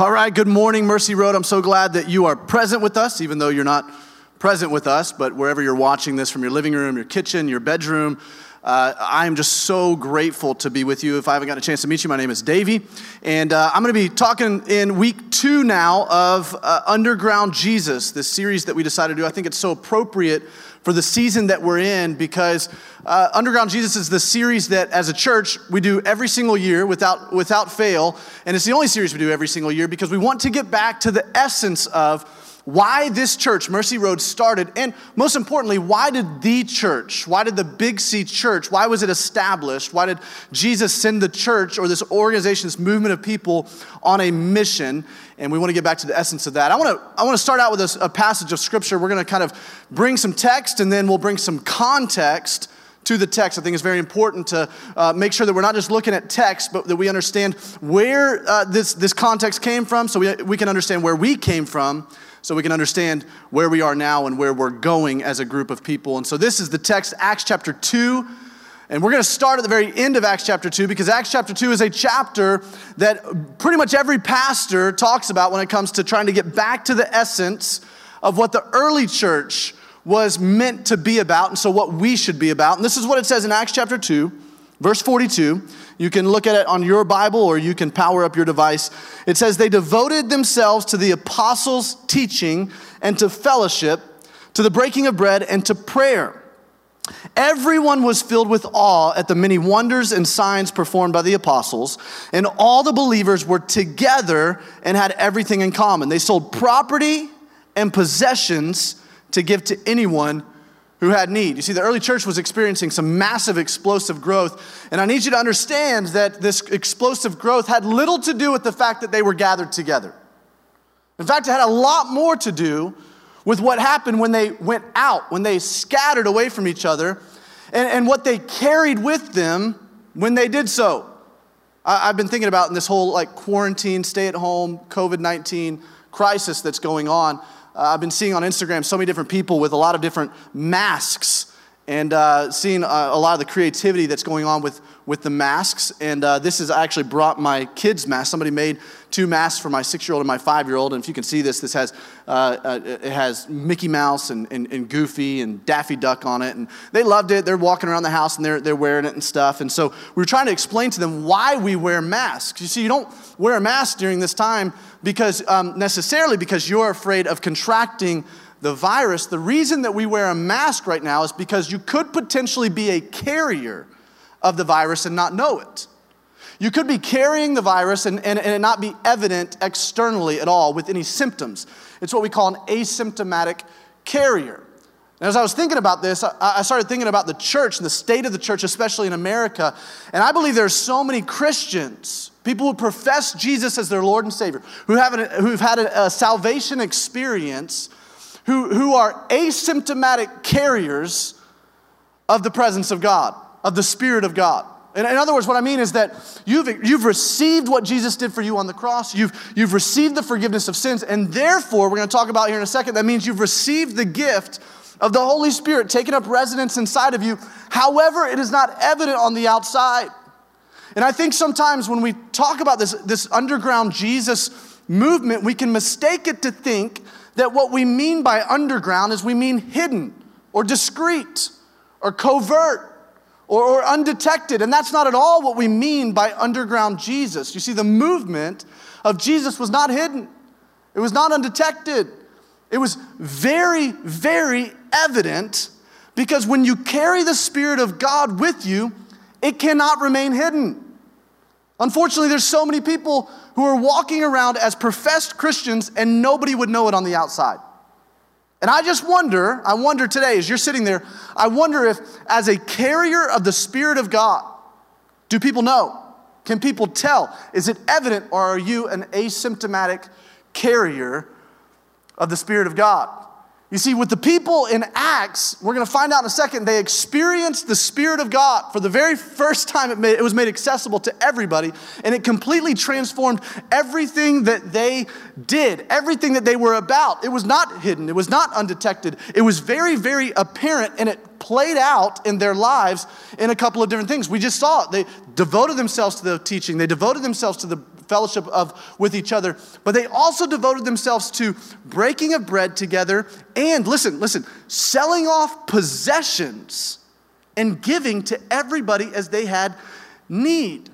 All right, good morning, Mercy Road. I'm so glad that you are present with us, even though you're not present with us, but wherever you're watching this from your living room, your kitchen, your bedroom, uh, I am just so grateful to be with you. If I haven't gotten a chance to meet you, my name is Davey, and uh, I'm going to be talking in week two now of uh, Underground Jesus, this series that we decided to do. I think it's so appropriate for the season that we're in because uh, Underground Jesus is the series that, as a church, we do every single year without, without fail. And it's the only series we do every single year because we want to get back to the essence of why this church, Mercy Road, started, and most importantly, why did the church, why did the Big C church, why was it established? Why did Jesus send the church or this organization, this movement of people on a mission? And we want to get back to the essence of that. I want to, I want to start out with a, a passage of scripture. We're going to kind of bring some text and then we'll bring some context to the text. I think it's very important to uh, make sure that we're not just looking at text, but that we understand where uh, this, this context came from so we, we can understand where we came from so we can understand where we are now and where we're going as a group of people. And so this is the text, Acts chapter 2. And we're going to start at the very end of Acts chapter 2 because Acts chapter 2 is a chapter that pretty much every pastor talks about when it comes to trying to get back to the essence of what the early church was meant to be about, and so what we should be about. And this is what it says in Acts chapter 2, verse 42. You can look at it on your Bible or you can power up your device. It says, They devoted themselves to the apostles' teaching and to fellowship, to the breaking of bread and to prayer. Everyone was filled with awe at the many wonders and signs performed by the apostles, and all the believers were together and had everything in common. They sold property and possessions to give to anyone who had need. You see, the early church was experiencing some massive explosive growth. And I need you to understand that this explosive growth had little to do with the fact that they were gathered together. In fact, it had a lot more to do with what happened when they went out, when they scattered away from each other, and, and what they carried with them when they did so. I, I've been thinking about in this whole like quarantine, stay at home, COVID 19 crisis that's going on. Uh, I've been seeing on Instagram so many different people with a lot of different masks and uh, seeing uh, a lot of the creativity that's going on with, with the masks. And uh, this has actually brought my kids' mask. Somebody made two masks for my six-year-old and my five-year-old. And if you can see this, this has uh, uh, it has Mickey Mouse and, and, and, Goofy and Daffy Duck on it. And they loved it. They're walking around the house and they're, they're wearing it and stuff. And so we were trying to explain to them why we wear masks. You see, you don't wear a mask during this time because um, necessarily because you're afraid of contracting the virus. The reason that we wear a mask right now is because you could potentially be a carrier of the virus and not know it. You could be carrying the virus and, and, and it not be evident externally at all with any symptoms. It's what we call an asymptomatic carrier. And as I was thinking about this, I started thinking about the church and the state of the church, especially in America. And I believe there are so many Christians, people who profess Jesus as their Lord and Savior, who have an, who've had a, a salvation experience, who, who are asymptomatic carriers of the presence of God, of the Spirit of God. In, other words, what I mean is that you've, you've received what Jesus did for you on the cross. You've, you've received the forgiveness of sins. And therefore, we're going to talk about here in a second, that means you've received the gift of the Holy Spirit taking up residence inside of you. However, it is not evident on the outside. And I think sometimes when we talk about this, this underground Jesus movement, we can mistake it to think that what we mean by underground is we mean hidden or discreet or covert or, or, undetected. And that's not at all what we mean by underground Jesus. You see, the movement of Jesus was not hidden, it was not undetected. It was very, very evident because when you carry the Spirit of God with you, it cannot remain hidden. Unfortunately, there's so many people who are walking around as professed Christians and nobody would know it on the outside. And I just wonder, I wonder today, as you're sitting there, I wonder if, as a carrier of the Spirit of God, do people know? Can people tell? Is it evident, or are you an asymptomatic carrier of the Spirit of God? You see, with the people in Acts, we're going to find out in a second, they experienced the Spirit of God for the very first time. It, made, it was made accessible to everybody, and it completely transformed everything that they did, everything that they were about. It was not hidden, it was not undetected. It was very, very apparent, and it played out in their lives in a couple of different things. We just saw it. They devoted themselves to the teaching, they devoted themselves to the fellowship of with each other, but they also devoted themselves to breaking of bread together and listen, listen, selling off possessions and giving to everybody as they had need.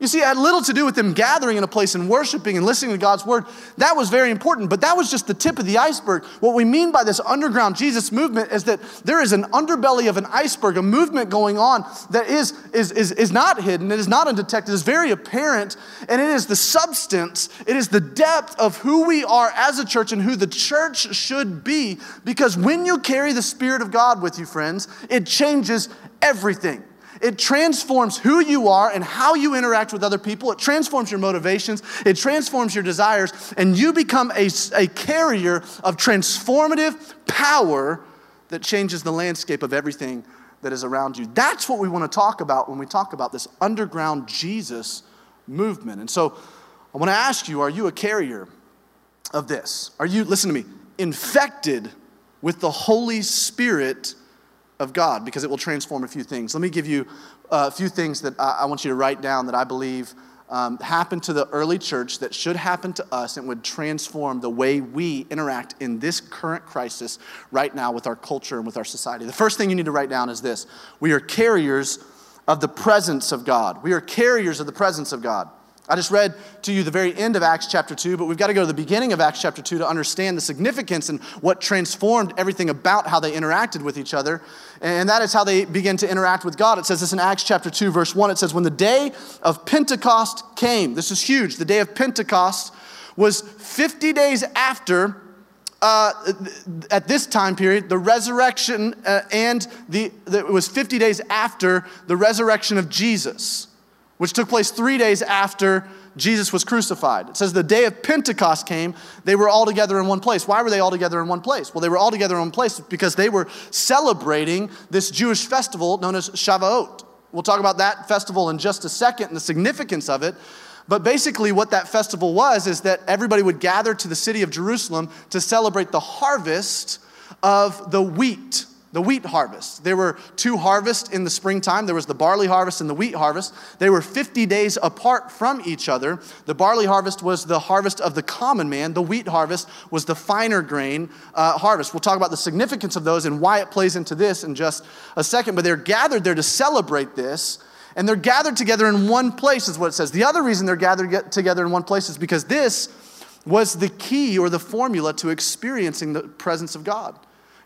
You see, it had little to do with them gathering in a place and worshiping and listening to God's word. That was very important, but that was just the tip of the iceberg. What we mean by this underground Jesus movement is that there is an underbelly of an iceberg, a movement going on that is, is, is, is not hidden, it is not undetected, it is very apparent, and it is the substance, it is the depth of who we are as a church and who the church should be. Because when you carry the Spirit of God with you, friends, it changes everything. It transforms who you are and how you interact with other people. It transforms your motivations. It transforms your desires. And you become a, a carrier of transformative power that changes the landscape of everything that is around you. That's what we want to talk about when we talk about this underground Jesus movement. And so I want to ask you are you a carrier of this? Are you, listen to me, infected with the Holy Spirit? Of God because it will transform a few things. Let me give you a few things that I want you to write down that I believe um, happened to the early church that should happen to us and would transform the way we interact in this current crisis right now with our culture and with our society. The first thing you need to write down is this we are carriers of the presence of God. We are carriers of the presence of God. I just read to you the very end of Acts chapter 2, but we've got to go to the beginning of Acts chapter 2 to understand the significance and what transformed everything about how they interacted with each other. And that is how they begin to interact with God. It says this in Acts chapter 2, verse 1. It says, When the day of Pentecost came, this is huge, the day of Pentecost was 50 days after. Uh, at this time period, the resurrection uh, and the, the, it was 50 days after the resurrection of Jesus which took place three days after Jesus was crucified. It says the day of Pentecost came, they were all together in one place. Why were they all together in one place? Well, they were all together in one place because they were celebrating this Jewish festival known as Shavuot. We'll talk about that festival in just a second and the significance of it. But basically, what that festival was is that everybody would gather to the city of Jerusalem to celebrate the harvest of the wheat the wheat harvest. There were two harvests in the springtime. There was the barley harvest and the wheat harvest. They were 50 days apart from each other. The barley harvest was the harvest of the common man, the wheat harvest was the finer grain uh, harvest. We'll talk about the significance of those and why it plays into this in just a second. But they're gathered there to celebrate this. And they're gathered together in one place, is what it says. The other reason they're gathered together in one place is because this was the key or the formula to experiencing the presence of God.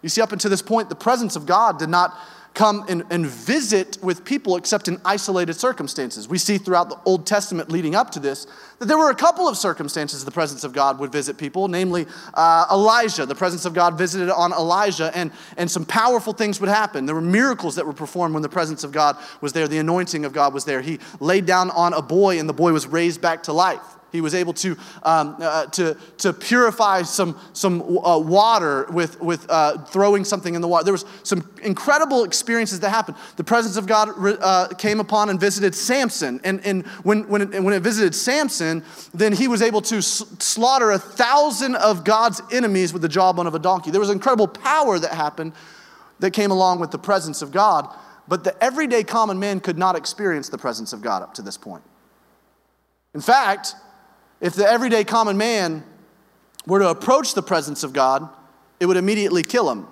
You see, up until this point, the presence of God did not come and, and, visit with people except in isolated circumstances. We see throughout the Old Testament leading up to this that there were a couple of circumstances the presence of God would visit people, namely uh, Elijah. The presence of God visited on Elijah, and, and some powerful things would happen. There were miracles that were performed when the presence of God was there, the anointing of God was there. He laid down on a boy, and the boy was raised back to life. He was able to, um, uh, to, to purify some, some uh, water with, with uh, throwing something in the water. There was some incredible experiences that happened. The presence of God uh, came upon and visited Samson. And, and when, when, it, when it visited Samson, then he was able to slaughter a thousand of God's enemies with the jawbone of a donkey. There was incredible power that happened that came along with the presence of God. But the everyday common man could not experience the presence of God up to this point. In fact, if the everyday common man were to approach the presence of God, it would immediately kill him.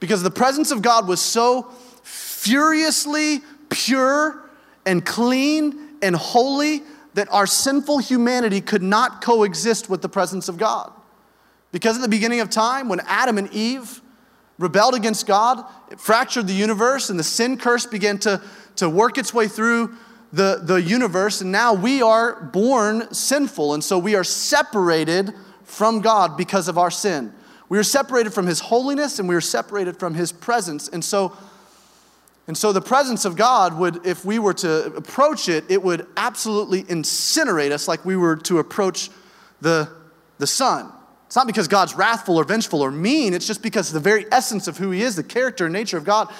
Because the presence of God was so furiously pure and clean and holy that our sinful humanity could not coexist with the presence of God. Because at the beginning of time, when Adam and Eve rebelled against God, it fractured the universe, and the sin curse began to, to work its way through the, the universe, and now we are born sinful, and so we are separated from God because of our sin. We are separated from His holiness, and we are separated from His presence. And so, and so the presence of God would, if we were to approach it, it would absolutely incinerate us like we were to approach the, the sun. It's not because God's wrathful or vengeful or mean, it's just because the very essence of who He is, the character and nature of God,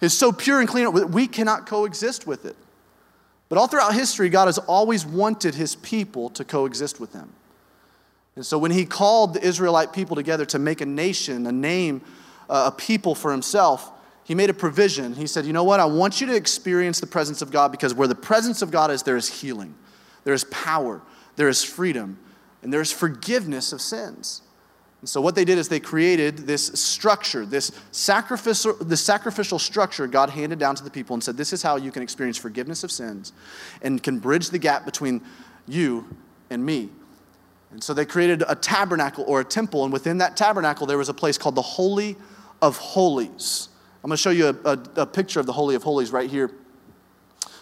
is so pure and clean that we cannot coexist with it. But all throughout history, God has always wanted his people to coexist with him. And so when he called the Israelite people together to make a nation, a name, uh, a people for himself, he made a provision. He said, You know what? I want you to experience the presence of God because where the presence of God is, there is healing, there is power, there is freedom, and there is forgiveness of sins. And so, what they did is they created this structure, this sacrificial, this sacrificial structure God handed down to the people and said, This is how you can experience forgiveness of sins and can bridge the gap between you and me. And so, they created a tabernacle or a temple, and within that tabernacle, there was a place called the Holy of Holies. I'm going to show you a, a, a picture of the Holy of Holies right here.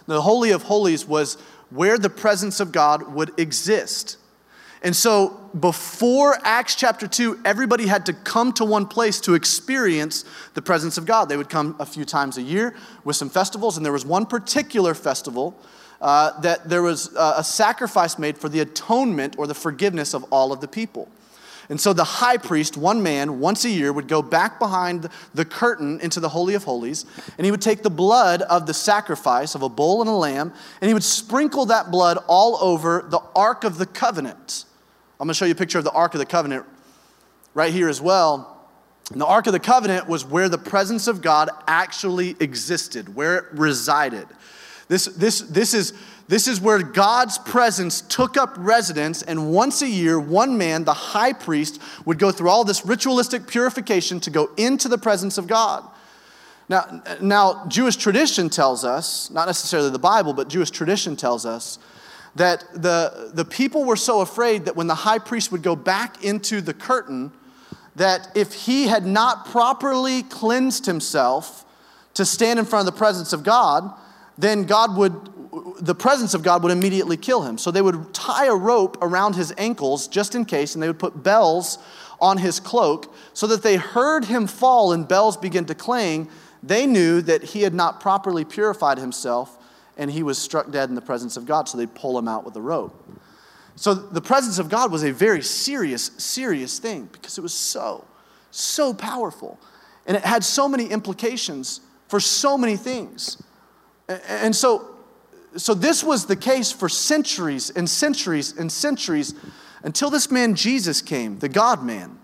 The Holy of Holies was where the presence of God would exist. And so before Acts chapter 2, everybody had to come to one place to experience the presence of God. They would come a few times a year with some festivals, and there was one particular festival uh, that there was uh, a sacrifice made for the atonement or the forgiveness of all of the people. And so the high priest, one man, once a year, would go back behind the curtain into the Holy of Holies, and he would take the blood of the sacrifice of a bull and a lamb, and he would sprinkle that blood all over the Ark of the Covenant. I'm going to show you a picture of the Ark of the Covenant right here as well. And the Ark of the Covenant was where the presence of God actually existed, where it resided. This, this, this, is, this is where God's presence took up residence, and once a year, one man, the high priest, would go through all this ritualistic purification to go into the presence of God. Now, now, Jewish tradition tells us, not necessarily the Bible, but Jewish tradition tells us that the, the people were so afraid that when the high priest would go back into the curtain, that if he had not properly cleansed himself to stand in front of the presence of God, then God would, the presence of God would immediately kill him. So they would tie a rope around his ankles just in case, and they would put bells on his cloak so that they heard him fall and bells begin to clang. They knew that he had not properly purified himself and he was struck dead in the presence of God, so they'd pull him out with a rope. So the presence of God was a very serious, serious thing because it was so, so powerful. And it had so many implications for so many things. And so, so this was the case for centuries and centuries and centuries until this man Jesus came, the God man.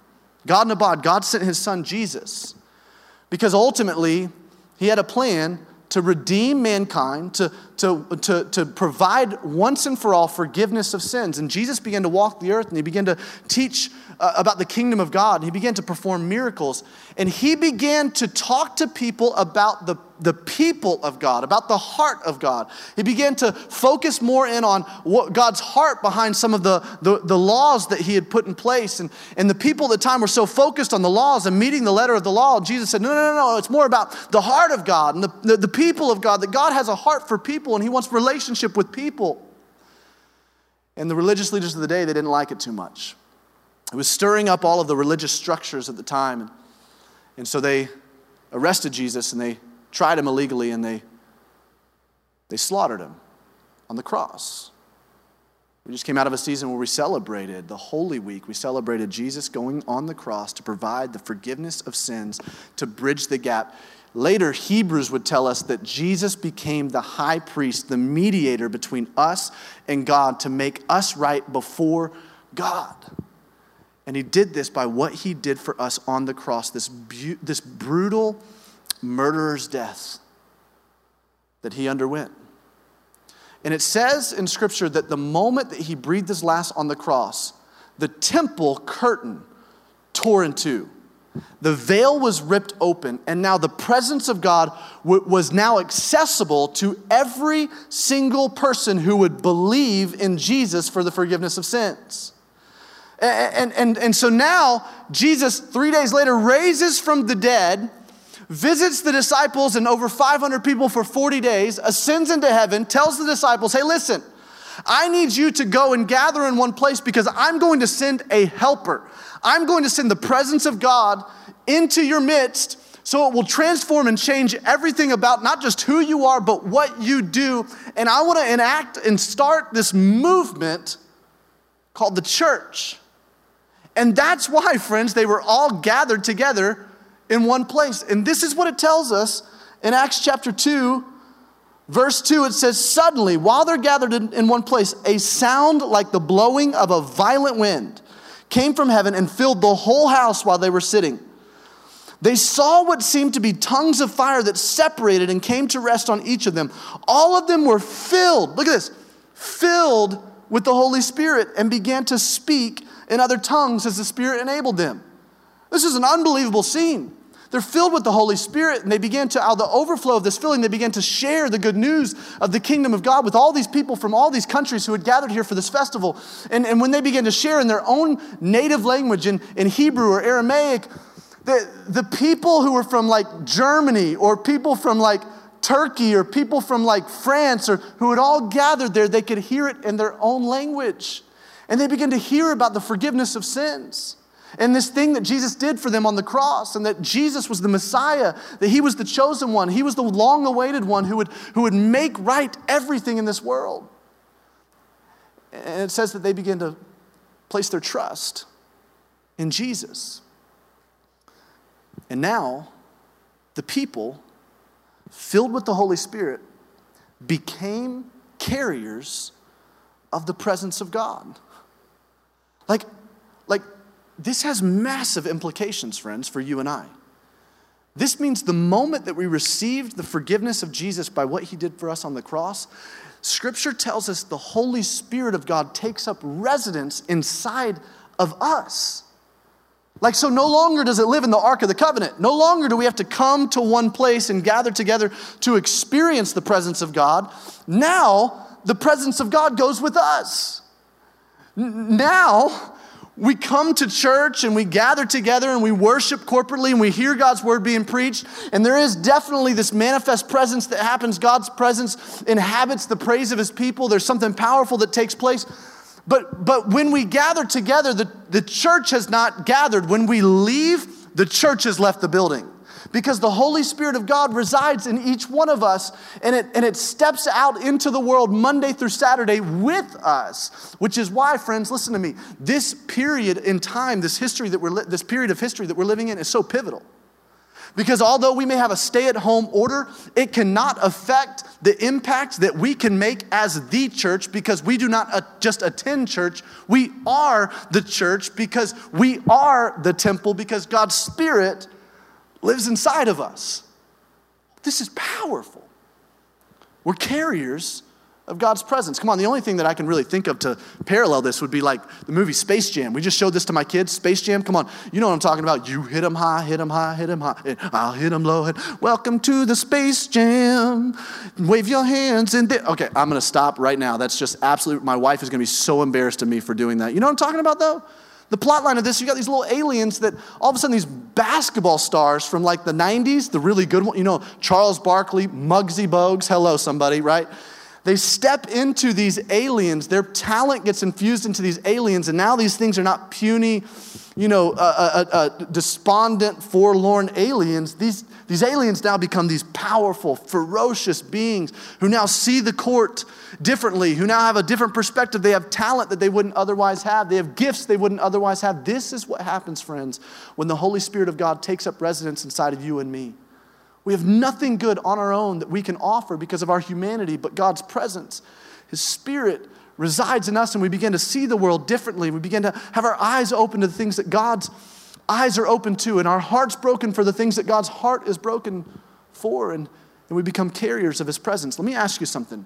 God Nabad, God sent his son Jesus. Because ultimately, he had a plan to redeem mankind, to, to, to, to provide once and for all forgiveness of sins. And Jesus began to walk the earth and he began to teach uh, about the kingdom of God. And he began to perform miracles. And he began to talk to people about the, the people of God, about the heart of God. He began to focus more in on what God's heart behind some of the, the, the laws that he had put in place. And, and the people at the time were so focused on the laws and meeting the letter of the law. Jesus said, No, no, no, no. It's more about the heart of God and the, the, the people of God, that God has a heart for people and he wants relationship with people. And the religious leaders of the day, they didn't like it too much. It was stirring up all of the religious structures at the time. And, and so they arrested Jesus and they tried him illegally and they, they slaughtered him on the cross. We just came out of a season where we celebrated the Holy Week. We celebrated Jesus going on the cross to provide the forgiveness of sins, to bridge the gap. Later, Hebrews would tell us that Jesus became the high priest, the mediator between us and God to make us right before God. And he did this by what he did for us on the cross, this, bu- this brutal murderer's death that he underwent. And it says in Scripture that the moment that he breathed his last on the cross, the temple curtain tore in two. The veil was ripped open, and now the presence of God w- was now accessible to every single person who would believe in Jesus for the forgiveness of sins. And, and, and so now, Jesus, three days later, raises from the dead, visits the disciples and over 500 people for 40 days, ascends into heaven, tells the disciples, hey, listen, I need you to go and gather in one place because I'm going to send a helper. I'm going to send the presence of God into your midst so it will transform and change everything about not just who you are, but what you do. And I want to enact and start this movement called the church. And that's why, friends, they were all gathered together in one place. And this is what it tells us in Acts chapter 2, verse 2. It says, Suddenly, while they're gathered in, in one place, a sound like the blowing of a violent wind came from heaven and filled the whole house while they were sitting. They saw what seemed to be tongues of fire that separated and came to rest on each of them. All of them were filled, look at this, filled with the Holy Spirit and began to speak in other tongues as the Spirit enabled them. This is an unbelievable scene. They're filled with the Holy Spirit, and they begin to, out of the overflow of this filling, they begin to share the good news of the kingdom of God with all these people from all these countries who had gathered here for this festival. And, and when they began to share in their own native language, in, in Hebrew or Aramaic, the, the people who were from like Germany or people from like Turkey or people from like France or who had all gathered there, they could hear it in their own language. And they began to hear about the forgiveness of sins and this thing that Jesus did for them on the cross, and that Jesus was the Messiah, that he was the chosen one, he was the long awaited one who would, who would make right everything in this world. And it says that they begin to place their trust in Jesus. And now, the people, filled with the Holy Spirit, became carriers of the presence of God. Like, this has massive implications, friends, for you and I. This means the moment that we received the forgiveness of Jesus by what he did for us on the cross, Scripture tells us the Holy Spirit of God takes up residence inside of us. Like, so no longer does it live in the Ark of the Covenant. No longer do we have to come to one place and gather together to experience the presence of God. Now, the presence of God goes with us. Now, we come to church and we gather together and we worship corporately and we hear God's word being preached. And there is definitely this manifest presence that happens. God's presence inhabits the praise of his people. There's something powerful that takes place. But, but when we gather together, the, the church has not gathered. When we leave, the church has left the building because the Holy Spirit of God resides in each one of us and it, and it steps out into the world Monday through Saturday with us, which is why, friends, listen to me. This period in time, this history that we're, li- this period of history that we're living in is so pivotal. Because although we may have a stay at home order, it cannot affect the impact that we can make as the church because we do not uh, just attend church. We are the church because we are the temple because God's Spirit lives inside of us. This is powerful. We're carriers of God's presence. Come on, the only thing that I can really think of to parallel this would be like the movie Space Jam. We just showed this to my kids, Space Jam. Come on, you know what I'm talking about. You hit them high, hit them high, hit them high, and I'll hit them low. And welcome to the Space Jam. Wave your hands in there. Okay, I'm gonna stop right now. That's just absolute. My wife is gonna be so embarrassed of me for doing that. You know what I'm talking about though? The plot line of this, you got these little aliens that all of a sudden these basketball stars from like the 90s, the really good one, you know, Charles Barkley, Muggsy Bogues, hello somebody, right? They step into these aliens, their talent gets infused into these aliens, and now these things are not puny, you know, uh, uh, despondent, forlorn aliens. These, these aliens now become these powerful, ferocious beings who now see the court differently, who now have a different perspective. They have talent that they wouldn't otherwise have, they have gifts they wouldn't otherwise have. This is what happens, friends, when the Holy Spirit of God takes up residence inside of you and me. We have nothing good on our own that we can offer because of our humanity, but God's presence, His Spirit resides in us, and we begin to see the world differently. We begin to have our eyes open to the things that God's eyes are open to, and our hearts broken for the things that God's heart is broken for, and, and we become carriers of His presence. Let me ask you something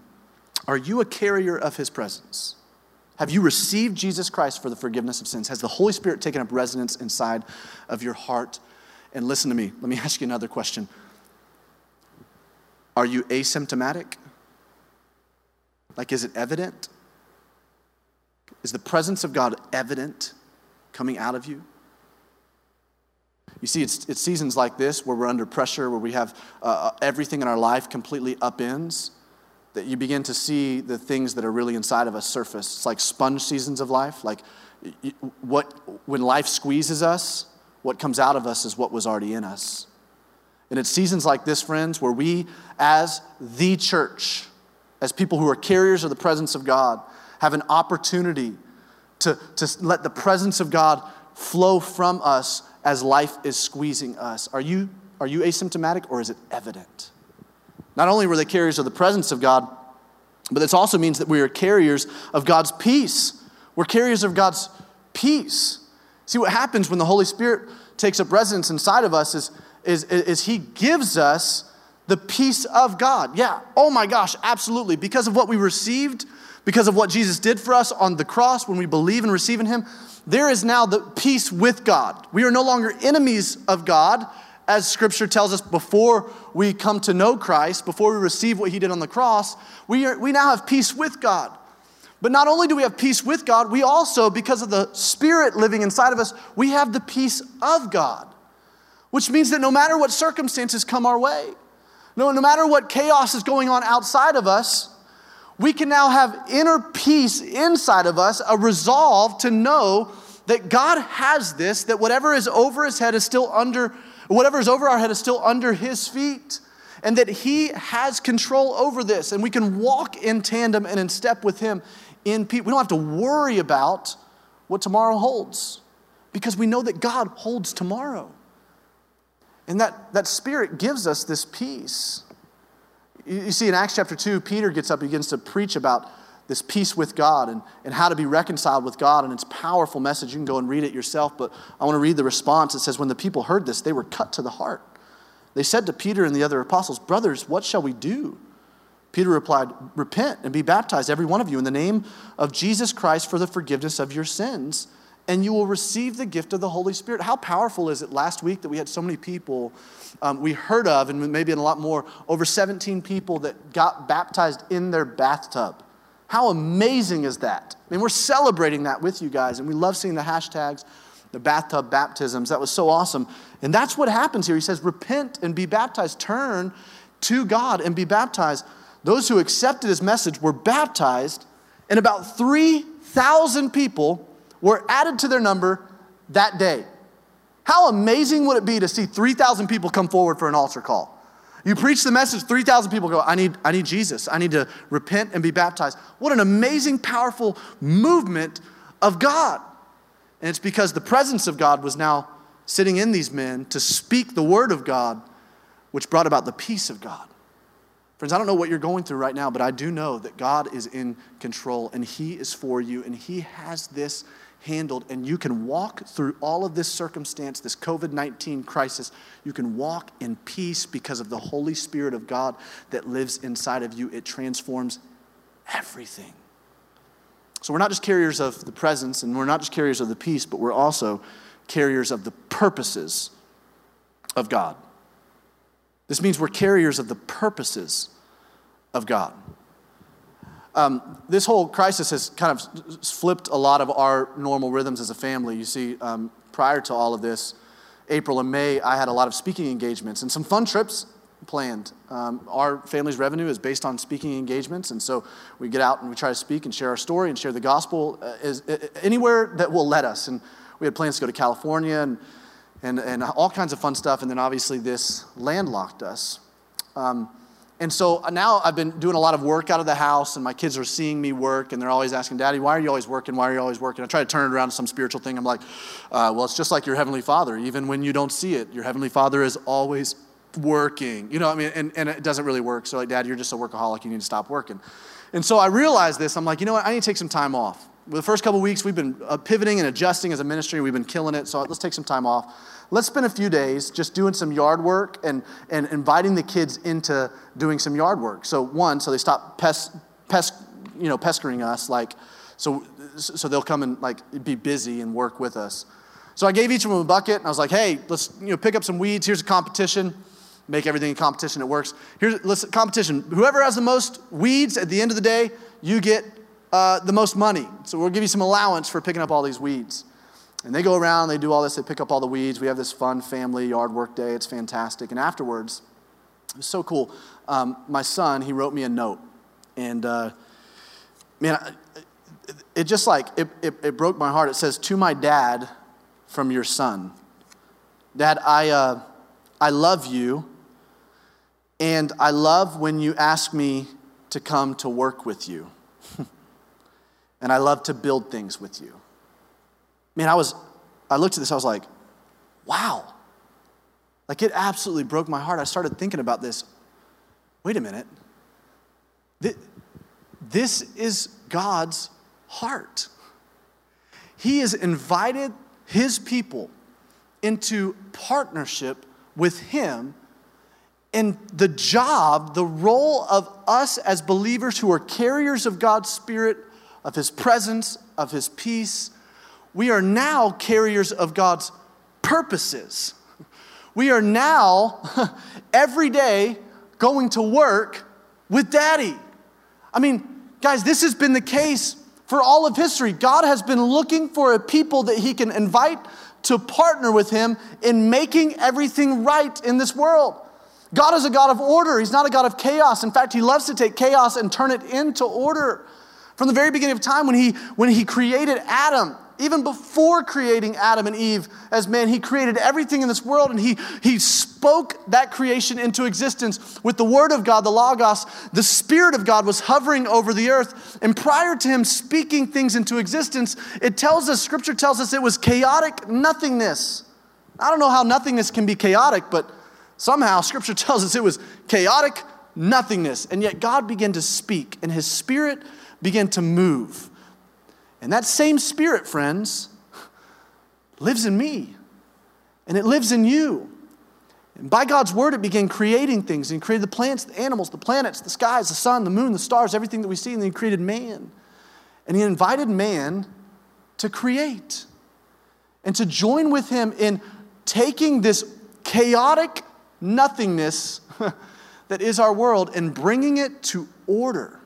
Are you a carrier of His presence? Have you received Jesus Christ for the forgiveness of sins? Has the Holy Spirit taken up residence inside of your heart? And listen to me, let me ask you another question. Are you asymptomatic? Like, is it evident? Is the presence of God evident coming out of you? You see, it's, it's seasons like this where we're under pressure, where we have uh, uh everything in our life completely upends, that you begin to see the things that are really inside of us surface. It's like sponge seasons of life. Like, what, when life squeezes us, what comes out of us is what was already in us. And it's seasons like this, friends, where we, as the church, as people who are carriers of the presence of God, have an opportunity to, to let the presence of God flow from us as life is squeezing us. Are you, are you asymptomatic or is it evident? Not only were they carriers of the presence of God, but this also means that we are carriers of God's peace. We're carriers of God's peace. See, what happens when the Holy Spirit takes up residence inside of us is is, is He gives us the peace of God. Yeah, oh my gosh, absolutely. Because of what we received, because of what Jesus did for us on the cross when we believe and receive in Him, there is now the peace with God. We are no longer enemies of God, as Scripture tells us before we come to know Christ, before we receive what He did on the cross. We, are, we now have peace with God. But not only do we have peace with God, we also, because of the Spirit living inside of us, we have the peace of God, which means that no matter what circumstances come our way, no, no matter what chaos is going on outside of us, we can now have inner peace inside of us, a resolve to know that God has this, that whatever is over his head is still under, whatever is over our head is still under his feet, and that he has control over this, and we can walk in tandem and in step with him in peace. We don't have to worry about what tomorrow holds because we know that God holds tomorrow. And that, that spirit gives us this peace. You see, in Acts chapter 2, Peter gets up, and begins to preach about this peace with God and, and how to be reconciled with God. And it's powerful message. You can go and read it yourself, but I want to read the response. It says, When the people heard this, they were cut to the heart. They said to Peter and the other apostles, Brothers, what shall we do? Peter replied, Repent and be baptized, every one of you, in the name of Jesus Christ for the forgiveness of your sins, and you will receive the gift of the Holy Spirit. How powerful is it last week that we had so many people um, we heard of, and maybe a lot more, over 17 people that got baptized in their bathtub. How amazing is that? I mean, we're celebrating that with you guys, and we love seeing the hashtags, the bathtub baptisms. That was so awesome. And that's what happens here. He says, Repent and be baptized. Turn to God and be baptized. Those who accepted his message were baptized, and about 3,000 people were added to their number that day. How amazing would it be to see 3,000 people come forward for an altar call? You preach the message, 3,000 people go, I need, I need Jesus. I need to repent and be baptized. What an amazing, powerful movement of God. And it's because the presence of God was now sitting in these men to speak the word of God, which brought about the peace of God. Friends, I don't know what you're going through right now, but I do know that God is in control and He is for you and He has this handled, and you can walk through all of this circumstance, this COVID 19 crisis. You can walk in peace because of the Holy Spirit of God that lives inside of you. It transforms everything. So we're not just carriers of the presence, and we're not just carriers of the peace, but we're also carriers of the purposes of God. This means we're carriers of the purposes of God. Um, this whole crisis has kind of flipped a lot of our normal rhythms as a family. You see, um, prior to all of this, April and May, I had a lot of speaking engagements and some fun trips planned. Um, our family's revenue is based on speaking engagements, and so we get out and we try to speak and share our story and share the gospel uh, is, uh, anywhere that will let us. And we had plans to go to California and, and, and all kinds of fun stuff, and then obviously this landlocked us. Um, and so now I've been doing a lot of work out of the house, and my kids are seeing me work, and they're always asking, Daddy, why are you always working? Why are you always working? I try to turn it around to some spiritual thing. I'm like, uh, well, it's just like your Heavenly Father. Even when you don't see it, your Heavenly Father is always working. You know, what I mean, and, and it doesn't really work. So, like, Dad, you're just a workaholic. You need to stop working. And so I realized this. I'm like, you know what? I need to take some time off. the first couple weeks, we've been uh, pivoting and adjusting as a ministry. We've been killing it. So let's take some time off let's spend a few days just doing some yard work and, and inviting the kids into doing some yard work. So one, so they stop pest, pest, you know, pestering us, like, so, so they'll come and like be busy and work with us. So I gave each of them a bucket and I was like, hey, let's you know, pick up some weeds. Here's a competition. Make everything a competition. It works. Here's let's competition. Whoever has the most weeds at the end of the day, you get uh, the most money. So we'll give you some allowance for picking up all these weeds. And they go around, they do all this, they pick up all the weeds. We have this fun family yard work day. It's fantastic. And afterwards, it was so cool. Um, my son, he wrote me a note. And uh, man, it just like, it, it, it, broke my heart. It says, To my dad from your son. Dad, I, uh, I love you. And I love when you ask me to come to work with you. and I love to build things with you. Man, I was, I looked at this, I was like, wow. Like it absolutely broke my heart. I started thinking about this. Wait a minute. This is God's heart. He has invited his people into partnership with him, And the job, the role of us as believers who are carriers of God's Spirit, of His presence, of His peace, we are now carriers of God's purposes. We are now every day going to work with Daddy. I mean, guys, this has been the case for all of history. God has been looking for a people that He can invite to partner with Him in making everything right in this world. God is a God of order, He's not a God of chaos. In fact, He loves to take chaos and turn it into order. From the very beginning of time, when He, when he created Adam, even before creating Adam and Eve as man, he created everything in this world and he, he spoke that creation into existence with the Word of God, the Logos. The Spirit of God was hovering over the earth. And prior to him speaking things into existence, it tells us, Scripture tells us it was chaotic nothingness. I don't know how nothingness can be chaotic, but somehow Scripture tells us it was chaotic nothingness. And yet God began to speak and his Spirit began to move. And that same spirit, friends, lives in me. And it lives in you. And by God's word, it began creating things. And created the plants, the animals, the planets, the skies, the sun, the moon, the stars, everything that we see. And then He created man. And He invited man to create and to join with Him in taking this chaotic nothingness that is our world and bringing it to order.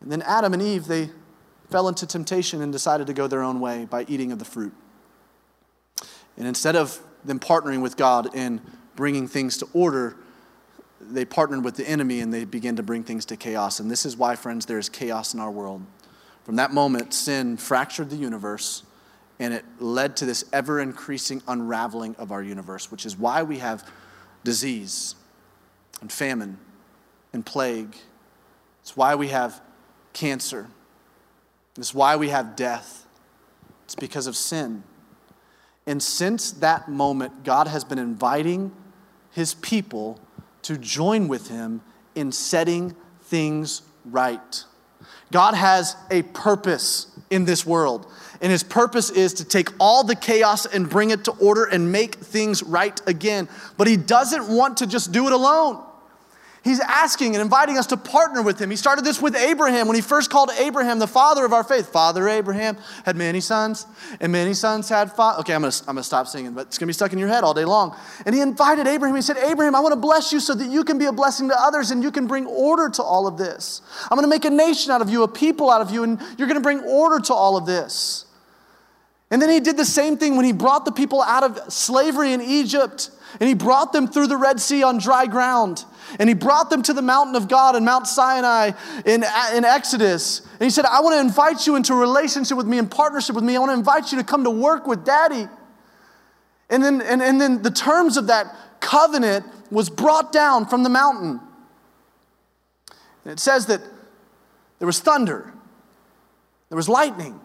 And then Adam and Eve, they fell into temptation and decided to go their own way by eating of the fruit. And instead of them partnering with God in bringing things to order, they partnered with the enemy and they began to bring things to chaos. And this is why, friends, there is chaos in our world. From that moment, sin fractured the universe and it led to this ever increasing unraveling of our universe, which is why we have disease and famine and plague. It's why we have cancer it's why we have death. It's because of sin. And since that moment, God has been inviting his people to join with him in setting things right. God has a purpose in this world. And his purpose is to take all the chaos and bring it to order and make things right again. But he doesn't want to just do it alone. He's asking and inviting us to partner with him. He started this with Abraham when he first called Abraham the father of our faith. Father Abraham had many sons, and many sons had father. Okay, I'm gonna, I'm gonna stop singing, but it's gonna be stuck in your head all day long. And he invited Abraham. He said, Abraham, I wanna bless you so that you can be a blessing to others and you can bring order to all of this. I'm gonna make a nation out of you, a people out of you, and you're gonna bring order to all of this. And then he did the same thing when he brought the people out of slavery in Egypt and he brought them through the Red Sea on dry ground. And he brought them to the mountain of God in Mount Sinai in, in Exodus. And he said, I want to invite you into a relationship with me and partnership with me. I want to invite you to come to work with daddy. And then, and, and then the terms of that covenant was brought down from the mountain. And it says that there was thunder, there was lightning,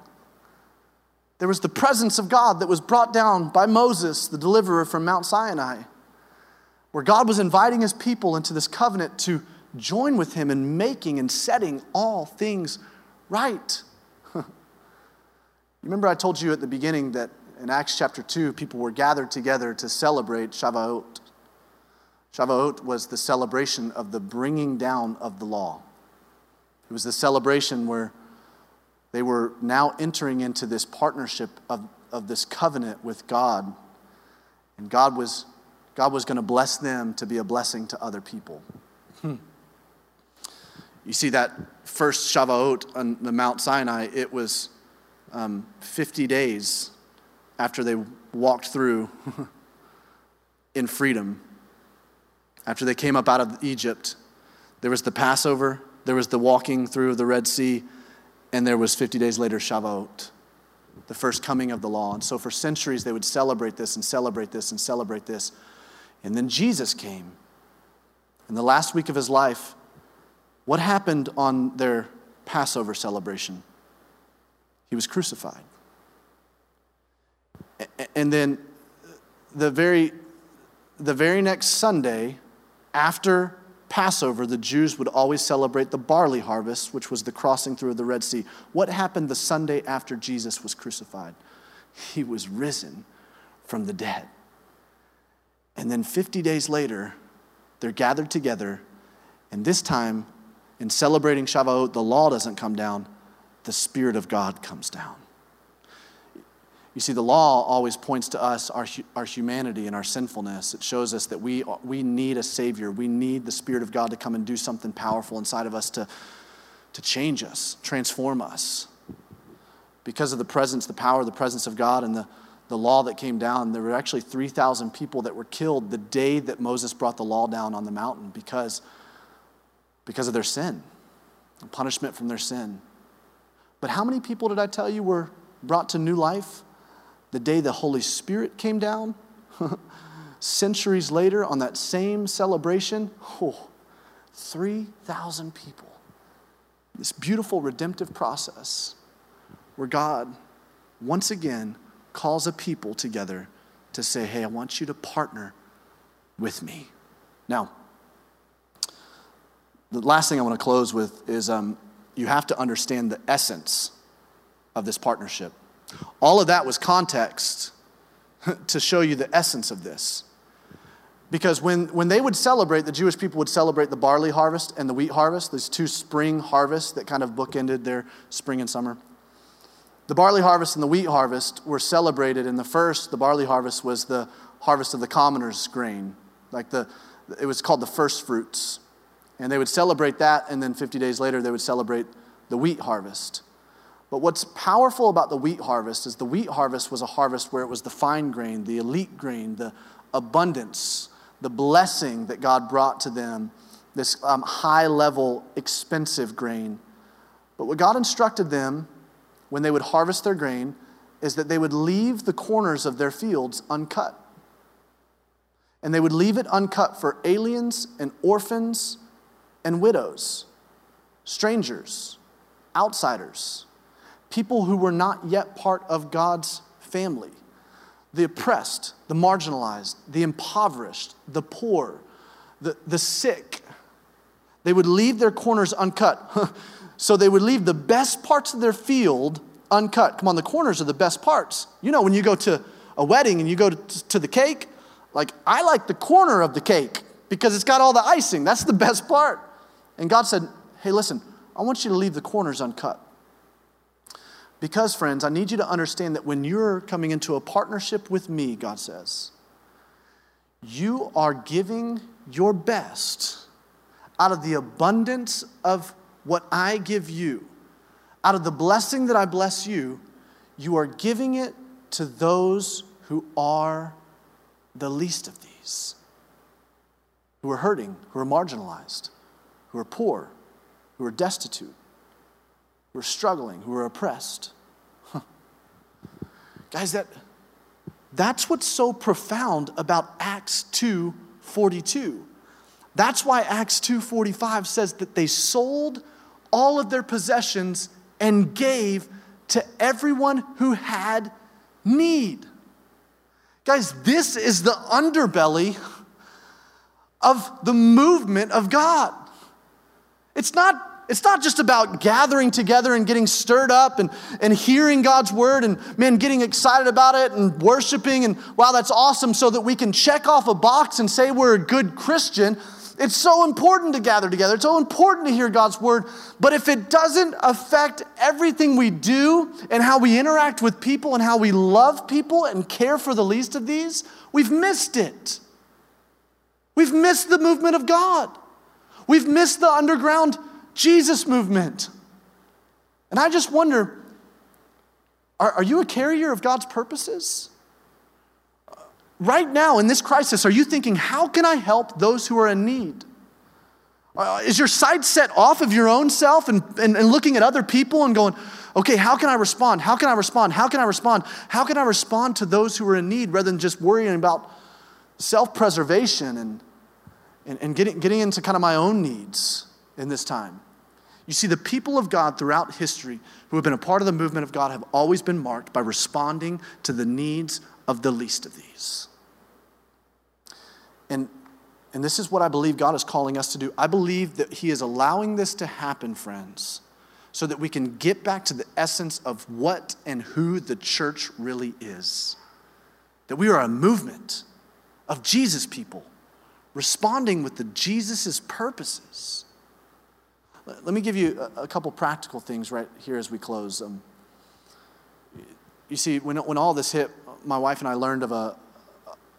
there was the presence of God that was brought down by Moses, the deliverer from Mount Sinai where God was inviting his people into this covenant to join with him in making and setting all things right. you Remember, I told you at the beginning that in Acts chapter 2, people were gathered together to celebrate Shavuot. Shavuot was the celebration of the bringing down of the law. It was the celebration where they were now entering into this partnership of, of this covenant with God. And God was God was going to bless them to be a blessing to other people. Hmm. You see that first Shavuot on the Mount Sinai, it was um, 50 days after they walked through in freedom. After they came up out of Egypt, there was the Passover, there was the walking through the Red Sea, and there was 50 days later Shavuot, the first coming of the law. And so for centuries they would celebrate this and celebrate this and celebrate this and then Jesus came. In the last week of his life, what happened on their Passover celebration? He was crucified. And then the very, the very next Sunday, after Passover, the Jews would always celebrate the barley harvest, which was the crossing through the Red Sea. What happened the Sunday after Jesus was crucified? He was risen from the dead. And then 50 days later, they're gathered together, and this time, in celebrating Shavuot, the law doesn't come down, the Spirit of God comes down. You see, the law always points to us, our, our humanity and our sinfulness. It shows us that we, we need a Savior. We need the Spirit of God to come and do something powerful inside of us to, to change us, transform us. Because of the presence, the power, the presence of God, and the, the law that came down, there were actually 3,000 people that were killed the day that Moses brought the law down on the mountain because, because of their sin, punishment from their sin. But how many people did I tell you were brought to new life? the day the Holy Spirit came down, centuries later on that same celebration, oh, 3,000 people. This beautiful redemptive process where God once again calls a people together to say, Hey, I want you to partner with me. Now, the last thing I want to close with is um, you have to understand the essence of this partnership. All of that was context to show you the essence of this. Because when, when they would celebrate, the Jewish people would celebrate the barley harvest and the wheat harvest, these two spring harvests that kind of bookended their spring and summer. The barley harvest and the wheat harvest were celebrated. In the first, the barley harvest was the harvest of the commoner's grain. Like the, it was called the first fruits. And they would celebrate that, and then 50 days later, they would celebrate the wheat harvest. But what's powerful about the wheat harvest is the wheat harvest was a harvest where it was the fine grain, the elite grain, the abundance, the blessing that God brought to them, this um, high level, expensive grain. But what God instructed them when they would harvest their grain is that they would leave the corners of their fields uncut. And they would leave it uncut for aliens and orphans and widows, strangers, outsiders people who were not yet part of God's family the oppressed, the marginalized, the impoverished, the poor, the, the sick. They would leave their corners uncut. so they would leave the best parts of their field uncut. Come on, the corners are the best parts. You know, when you go to a wedding and you go to, to the cake, like I like the corner of the cake because it's got all the icing. That's the best part. And God said, Hey, listen, I want you to leave the corners uncut. Because, friends, I need you to understand that when you're coming into a partnership with me, God says, you are giving your best out of the abundance of what I give you, out of the blessing that I bless you, you are giving it to those who are the least of these, who are hurting, who are marginalized, who are poor, who are destitute who are struggling, who are oppressed. Huh. Guys, that, that's what's so profound about Acts 2:42. That's why Acts 2:45 says that they sold all of their possessions and gave to everyone who had need. Guys, this is the underbelly of the movement of God. It's not it's not just about gathering together and getting stirred up and, and hearing God's word and, man, getting excited about it and worshiping and, wow, that's awesome, so that we can check off a box and say we're a good Christian. It's so important to gather together. It's so important to hear God's word. But if it doesn't affect everything we do and how we interact with people and how we love people and care for the least of these, we've missed it. We've missed the movement of God. We've missed the underground Jesus movement. And I just wonder are, are you a carrier of God's purposes? Right now in this crisis, are you thinking, how can I help those who are in need? Uh, is your sight set off of your own self and, and, and looking at other people and going, okay, how can I respond? How can I respond? How can I respond? How can I respond to those who are in need rather than just worrying about self preservation and, and, and getting, getting into kind of my own needs in this time? You see, the people of God throughout history who have been a part of the movement of God have always been marked by responding to the needs of the least of these. And, this is what I believe God is calling us to do. I believe that He is allowing this to happen, friends, so that we can get back to the essence of what and who the church really is. That we are a movement of Jesus people responding with the Jesus' purposes. Let me give you a, couple practical things right here as we close. Um, you see, when, when all this hit, my wife and I learned of a,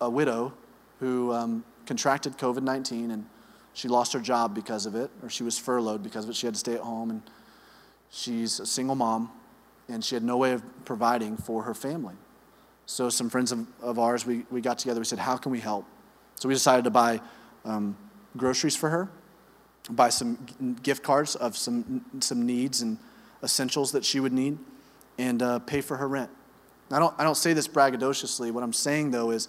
a widow who um, contracted COVID 19 and she lost her job because of it, or she was furloughed because of it. She had to stay at home, and she's a single mom, and she had no way of providing for her family. So, some friends of, of ours, we, we got together, we said, How can we help? So, we decided to buy um, groceries for her, buy some gift cards of some, some needs and essentials that she would need, and uh, pay for her rent. I don't, I don't say this braggadociously. What I'm saying, though, is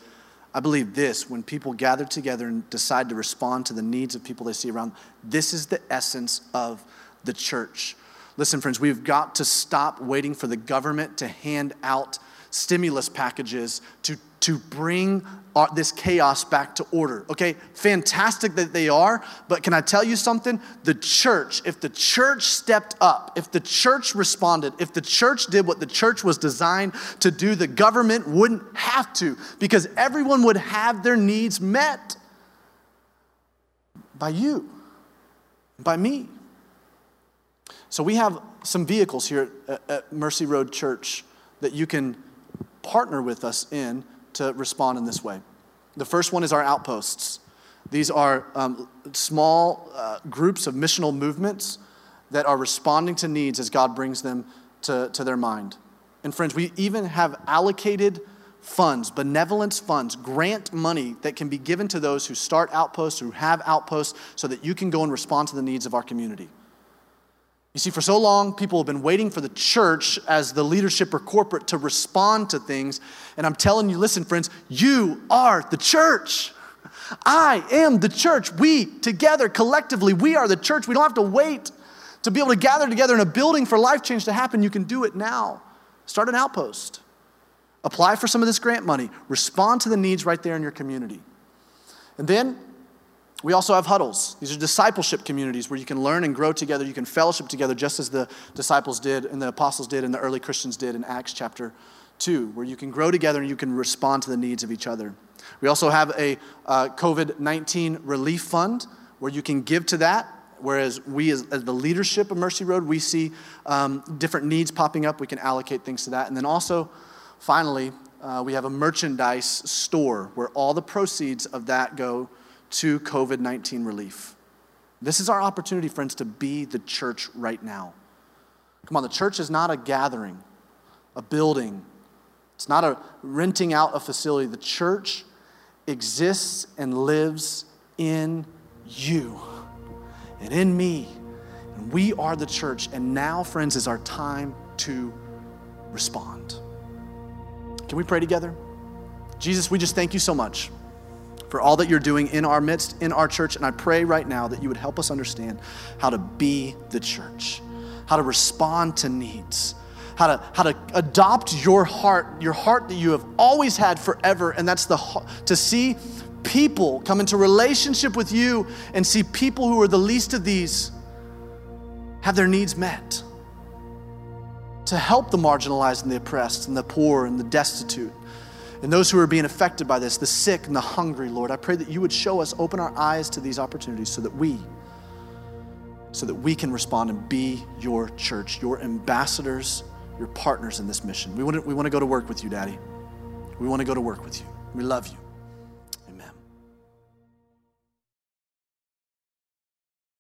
I believe this when people gather together and decide to respond to the needs of people they see around, this is the essence of the church. Listen, friends, we've got to stop waiting for the government to hand out stimulus packages to, to bring uh, this chaos back to order. Okay, fantastic that they are, but can I tell you something? The church, if the church stepped up, if the church responded, if the church did what the church was designed to do, the government wouldn't have to because everyone would have their needs met by you, by me. So we have some vehicles here at, at Mercy Road Church that you can partner with us in to respond in this way. The first one is our outposts. These are um, small uh, groups of missional movements that are responding to needs as God brings them to, to their mind. And friends, we even have allocated funds, benevolence funds, grant money that can be given to those who start outposts, who have outposts, so that you can go and respond to the needs of our community. You see, for so long, people have been waiting for the church as the leadership or corporate to respond to things. And I'm telling you, listen, friends, you are the church. I am the church. We together, collectively, we are the church. We don't have to wait to be able to gather together in a building for life change to happen. You can do it now. Start an outpost. Apply for some of this grant money. Respond to the needs right there in your community. And then we also have huddles. These are discipleship communities where you can learn and grow together. You can fellowship together, just as the disciples did and the apostles did and the early Christians did in Acts chapter 2, where you can grow together and you can respond to the needs of each other. We also have a uh, COVID 19 relief fund where you can give to that. Whereas we, as, as the leadership of Mercy Road, we see um, different needs popping up. We can allocate things to that. And then also, finally, uh, we have a merchandise store where all the proceeds of that go to COVID 19 relief. This is our opportunity, friends, to be the church right now. Come on, the church is not a gathering, a building, it's not a renting out a facility. The church exists and lives in you and in me. And we are the church. And now, friends, is our time to respond. Can we pray together? Jesus, we just thank you so much for all that you're doing in our midst, in our church. And I pray right now that you would help us understand how to be the church, how to respond to needs, how to, how to adopt your heart, your heart that you have always had forever. And that's the to see people come into relationship with you and see people who are the least of these have their needs met. To help the marginalized and the oppressed and the poor and the destitute and those who are being affected by this, the sick and the hungry, Lord, I pray that you would show us, open our eyes to these opportunities so that we, so that we can respond and be your church, your ambassadors, your partners in this mission. We want to, we want to go to work with you, Daddy. We want to go to work with you. We love you.